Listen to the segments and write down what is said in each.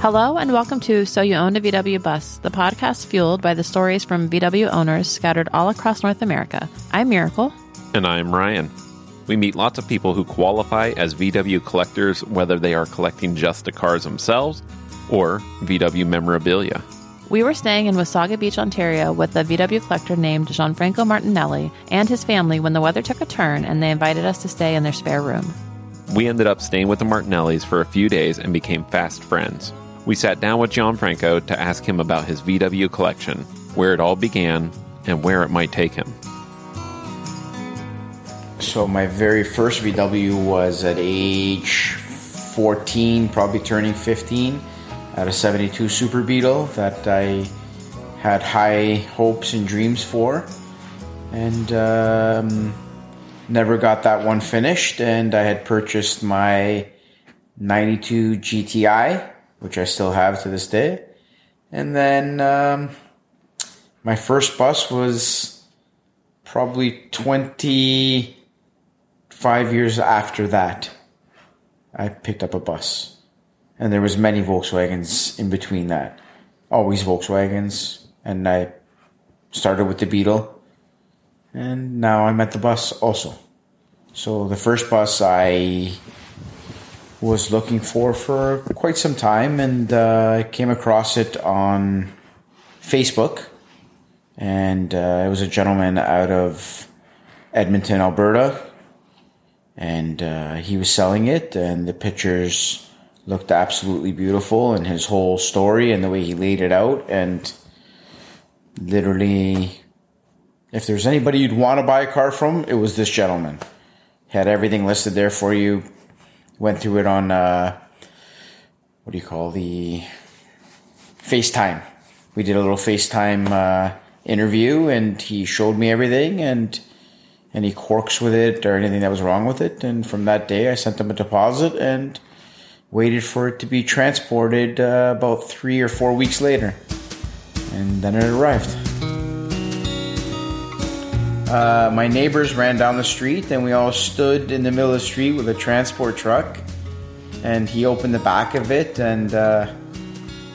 Hello and welcome to So You Own a VW Bus, the podcast fueled by the stories from VW owners scattered all across North America. I'm Miracle. And I'm Ryan. We meet lots of people who qualify as VW collectors, whether they are collecting just the cars themselves or VW memorabilia. We were staying in Wasaga Beach, Ontario, with a VW collector named Gianfranco Martinelli and his family when the weather took a turn and they invited us to stay in their spare room. We ended up staying with the Martinellis for a few days and became fast friends. We sat down with Gianfranco to ask him about his VW collection, where it all began, and where it might take him. So my very first VW was at age 14, probably turning 15, at a 72 Super Beetle that I had high hopes and dreams for. And um, never got that one finished. And I had purchased my 92 GTI, which I still have to this day. And then um, my first bus was probably 25 years after that. I picked up a bus. And there was many Volkswagens in between that. Always Volkswagens. And I started with the Beetle. And now I'm at the bus also. So the first bus I was looking for for quite some time and uh, came across it on Facebook. And uh, it was a gentleman out of Edmonton, Alberta. And uh, he was selling it, and the pictures looked absolutely beautiful, and his whole story and the way he laid it out. And literally, if there's anybody you'd want to buy a car from, it was this gentleman. Had everything listed there for you went through it on uh, what do you call the FaceTime. We did a little FaceTime uh, interview, and he showed me everything and any corks with it or anything that was wrong with it. And from that day, I sent him a deposit and waited for it to be transported uh, about three or four weeks later, and then it arrived. Uh, my neighbors ran down the street, and we all stood in the middle of the street with a transport truck. And he opened the back of it, and uh,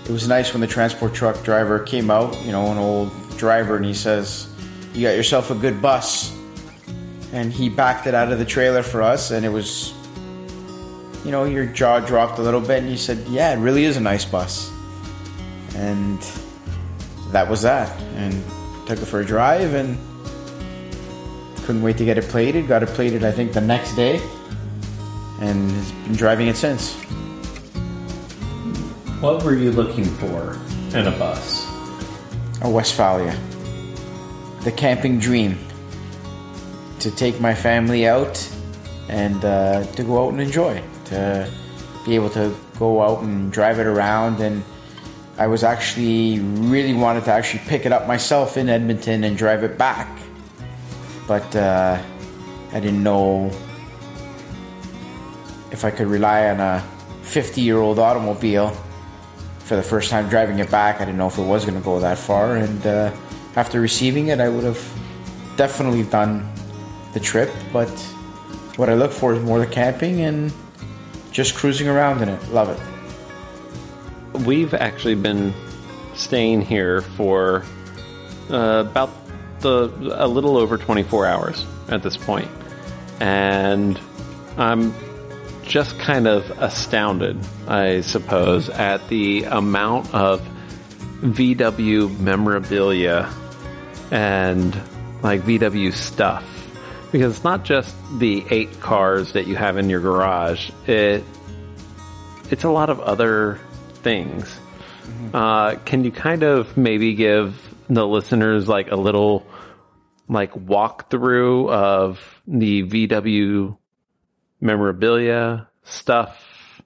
it was nice when the transport truck driver came out. You know, an old driver, and he says, "You got yourself a good bus." And he backed it out of the trailer for us, and it was, you know, your jaw dropped a little bit, and you said, "Yeah, it really is a nice bus." And that was that, and took it for a drive, and couldn't wait to get it plated. Got it plated, I think, the next day, and has been driving it since. What were you looking for in a bus? A Westphalia, the camping dream. To take my family out and uh, to go out and enjoy, to be able to go out and drive it around. And I was actually really wanted to actually pick it up myself in Edmonton and drive it back but uh, I didn't know if I could rely on a 50 year old automobile for the first time driving it back. I didn't know if it was going to go that far, and uh, after receiving it, I would have definitely done the trip. But what I look for is more the camping and just cruising around in it. Love it. We've actually been staying here for uh, about the a little over 24 hours at this point, and I'm just kind of astounded, I suppose, at the amount of VW memorabilia and like VW stuff. Because it's not just the eight cars that you have in your garage. It it's a lot of other things. Mm-hmm. Uh, can you kind of maybe give the listeners like a little like walkthrough of the VW memorabilia stuff,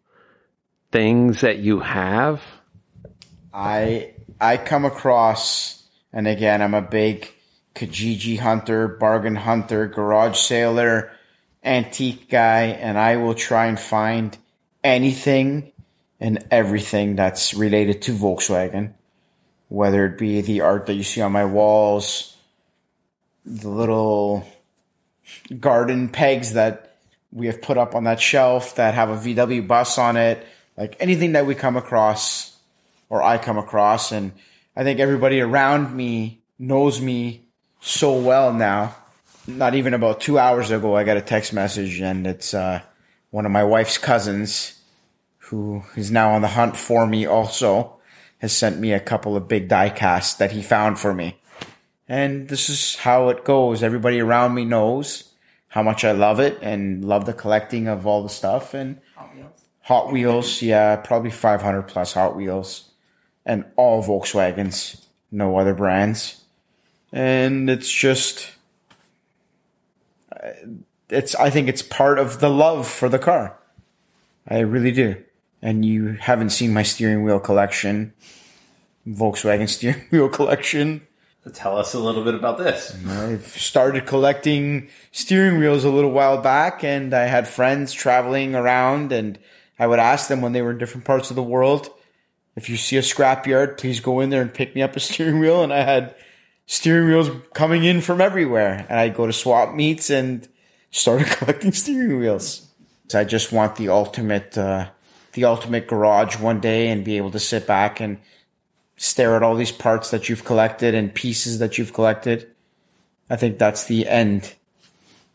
things that you have? I I come across, and again, I'm a big Kijiji hunter, bargain hunter, garage sailor, antique guy, and I will try and find anything and everything that's related to Volkswagen, whether it be the art that you see on my walls, the little garden pegs that we have put up on that shelf that have a VW bus on it, like anything that we come across or I come across. And I think everybody around me knows me so well now. Not even about two hours ago, I got a text message, and it's uh, one of my wife's cousins who is now on the hunt for me also has sent me a couple of big die casts that he found for me. And this is how it goes. Everybody around me knows how much I love it and love the collecting of all the stuff and Hot Wheels. Hot Wheels, yeah, probably 500 plus Hot Wheels and all Volkswagens, no other brands. And it's just uh, it's I think it's part of the love for the car. I really do. And you haven't seen my steering wheel collection, Volkswagen steering wheel collection. Tell us a little bit about this. I've started collecting steering wheels a little while back, and I had friends traveling around, and I would ask them when they were in different parts of the world, if you see a scrapyard, please go in there and pick me up a steering wheel. And I had steering wheels coming in from everywhere, and I'd go to swap meets and started collecting steering wheels. So I just want the ultimate, uh, the ultimate garage one day, and be able to sit back and stare at all these parts that you've collected and pieces that you've collected. I think that's the end,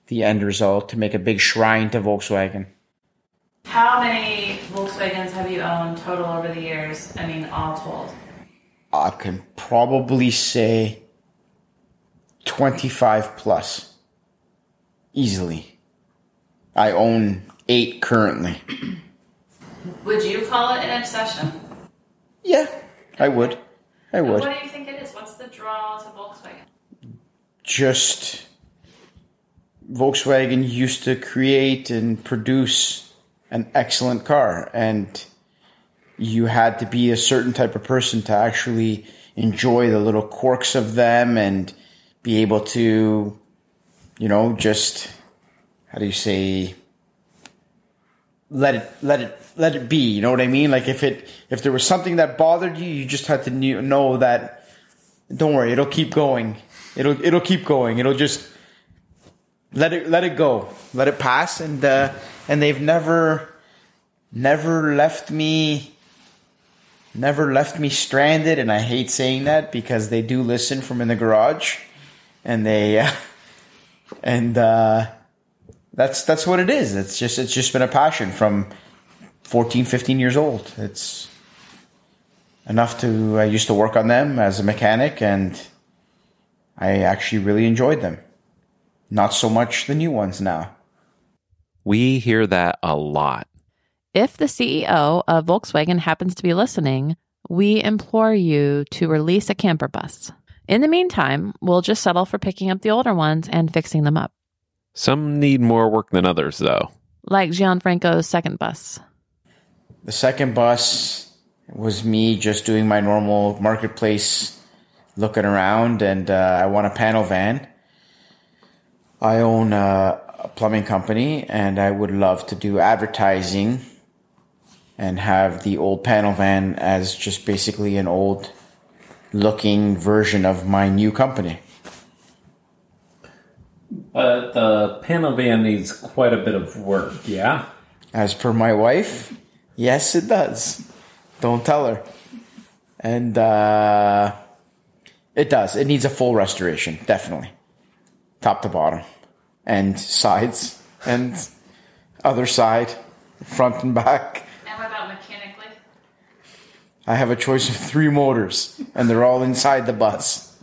the end result to make a big shrine to Volkswagen. How many Volkswagens have you owned total over the years? I mean, all told. I can probably say 25 plus. Easily. I own eight currently. Would you call it an obsession? Yeah, I would. I would. What do you think it is? What's the draw to Volkswagen? just Volkswagen used to create and produce an excellent car and you had to be a certain type of person to actually enjoy the little quirks of them and be able to you know just how do you say let it let it let it be you know what i mean? Like if it if there was something that bothered you you just had to know that don't worry it'll keep going. It'll it'll keep going. It'll just let it let it go. Let it pass and uh and they've never never left me never left me stranded and i hate saying that because they do listen from in the garage and they uh, and uh that's that's what it is. It's just it's just been a passion from 14 15 years old. It's enough to i used to work on them as a mechanic and i actually really enjoyed them. Not so much the new ones now. We hear that a lot. If the CEO of Volkswagen happens to be listening, we implore you to release a camper bus. In the meantime, we'll just settle for picking up the older ones and fixing them up, Some need more work than others, though. like Gianfranco's second bus. the second bus was me just doing my normal marketplace looking around and uh, i want a panel van i own a, a plumbing company and i would love to do advertising and have the old panel van as just basically an old looking version of my new company Uh, the panel van needs quite a bit of work, yeah? As per my wife, yes, it does. Don't tell her. And uh, it does. It needs a full restoration, definitely. Top to bottom. And sides. And other side. Front and back. And what about mechanically? I have a choice of three motors, and they're all inside the bus.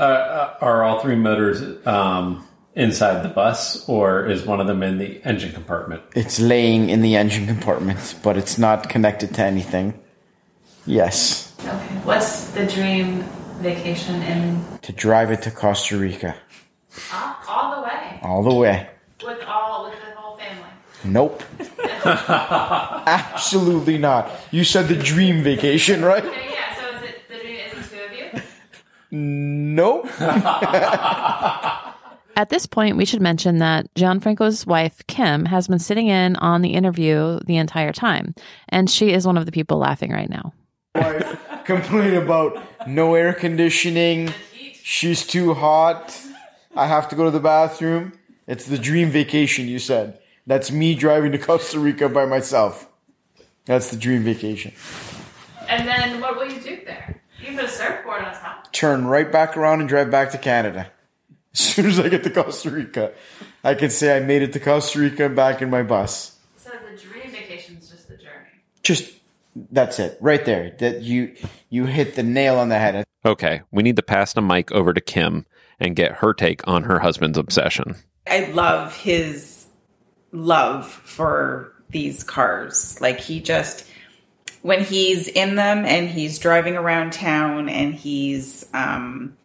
Are all three motors um, inside the bus, or is one of them in the engine compartment? It's laying in the engine compartment, but it's not connected to anything. Yes. Okay. What's the dream vacation in To drive it to Costa Rica. all the way All the way. with all with the whole family? Nope. Absolutely not. You said the dream vacation, right? Okay, yeah. So is it the dream? Is it two of you? Nope. At this point, we should mention that Gianfranco's wife, Kim, has been sitting in on the interview the entire time, and she is one of the people laughing right now. Wife complain about no air conditioning. She's too hot. I have to go to the bathroom. It's the dream vacation, you said. That's me driving to Costa Rica by myself. That's the dream vacation. And then what will you do there? You can put a surfboard on top. Turn right back around and drive back to Canada. As soon as I get to Costa Rica, I can say I made it to Costa Rica and back in my bus. So the dream vacation is just the journey. Just that's it, right there. That you you hit the nail on the head. Okay, we need to pass the mic over to Kim and get her take on her husband's obsession. I love his love for these cars. Like he just when he's in them and he's driving around town and he's um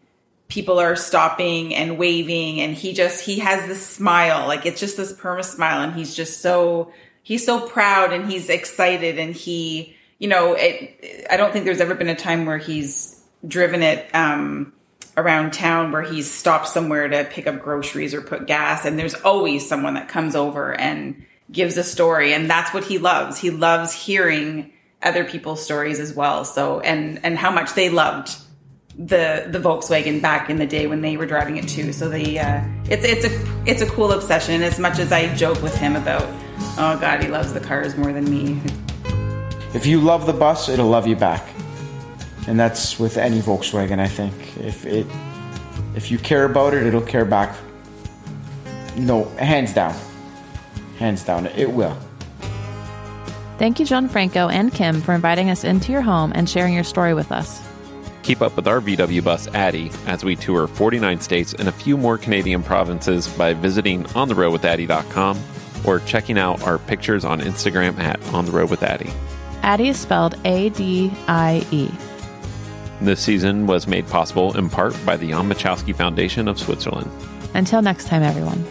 people are stopping and waving and he just he has this smile like it's just this perma smile and he's just so he's so proud and he's excited and he you know it i don't think there's ever been a time where he's driven it um around town where he's stopped somewhere to pick up groceries or put gas and there's always someone that comes over and gives a story and that's what he loves. He loves hearing other people's stories as well so and and how much they loved the the Volkswagen back in the day when they were driving it too. So the uh, it's it's a it's a cool obsession. As much as I joke with him about, oh God, he loves the cars more than me. If you love the bus, it'll love you back, and that's with any Volkswagen. I think if it if you care about it, it'll care back. No, hands down, hands down, it will. Thank you, Gianfranco and Kim, for inviting us into your home and sharing your story with us. Keep up with our VW bus Adie as we tour 49 states and a few more Canadian provinces by visiting ontheroadwithadie.com or checking out our pictures on Instagram at ontheroadwithadie. Adie is spelled A D I E. This season was made possible in part by the Jan Machowski Foundation of Switzerland. Until next time, everyone.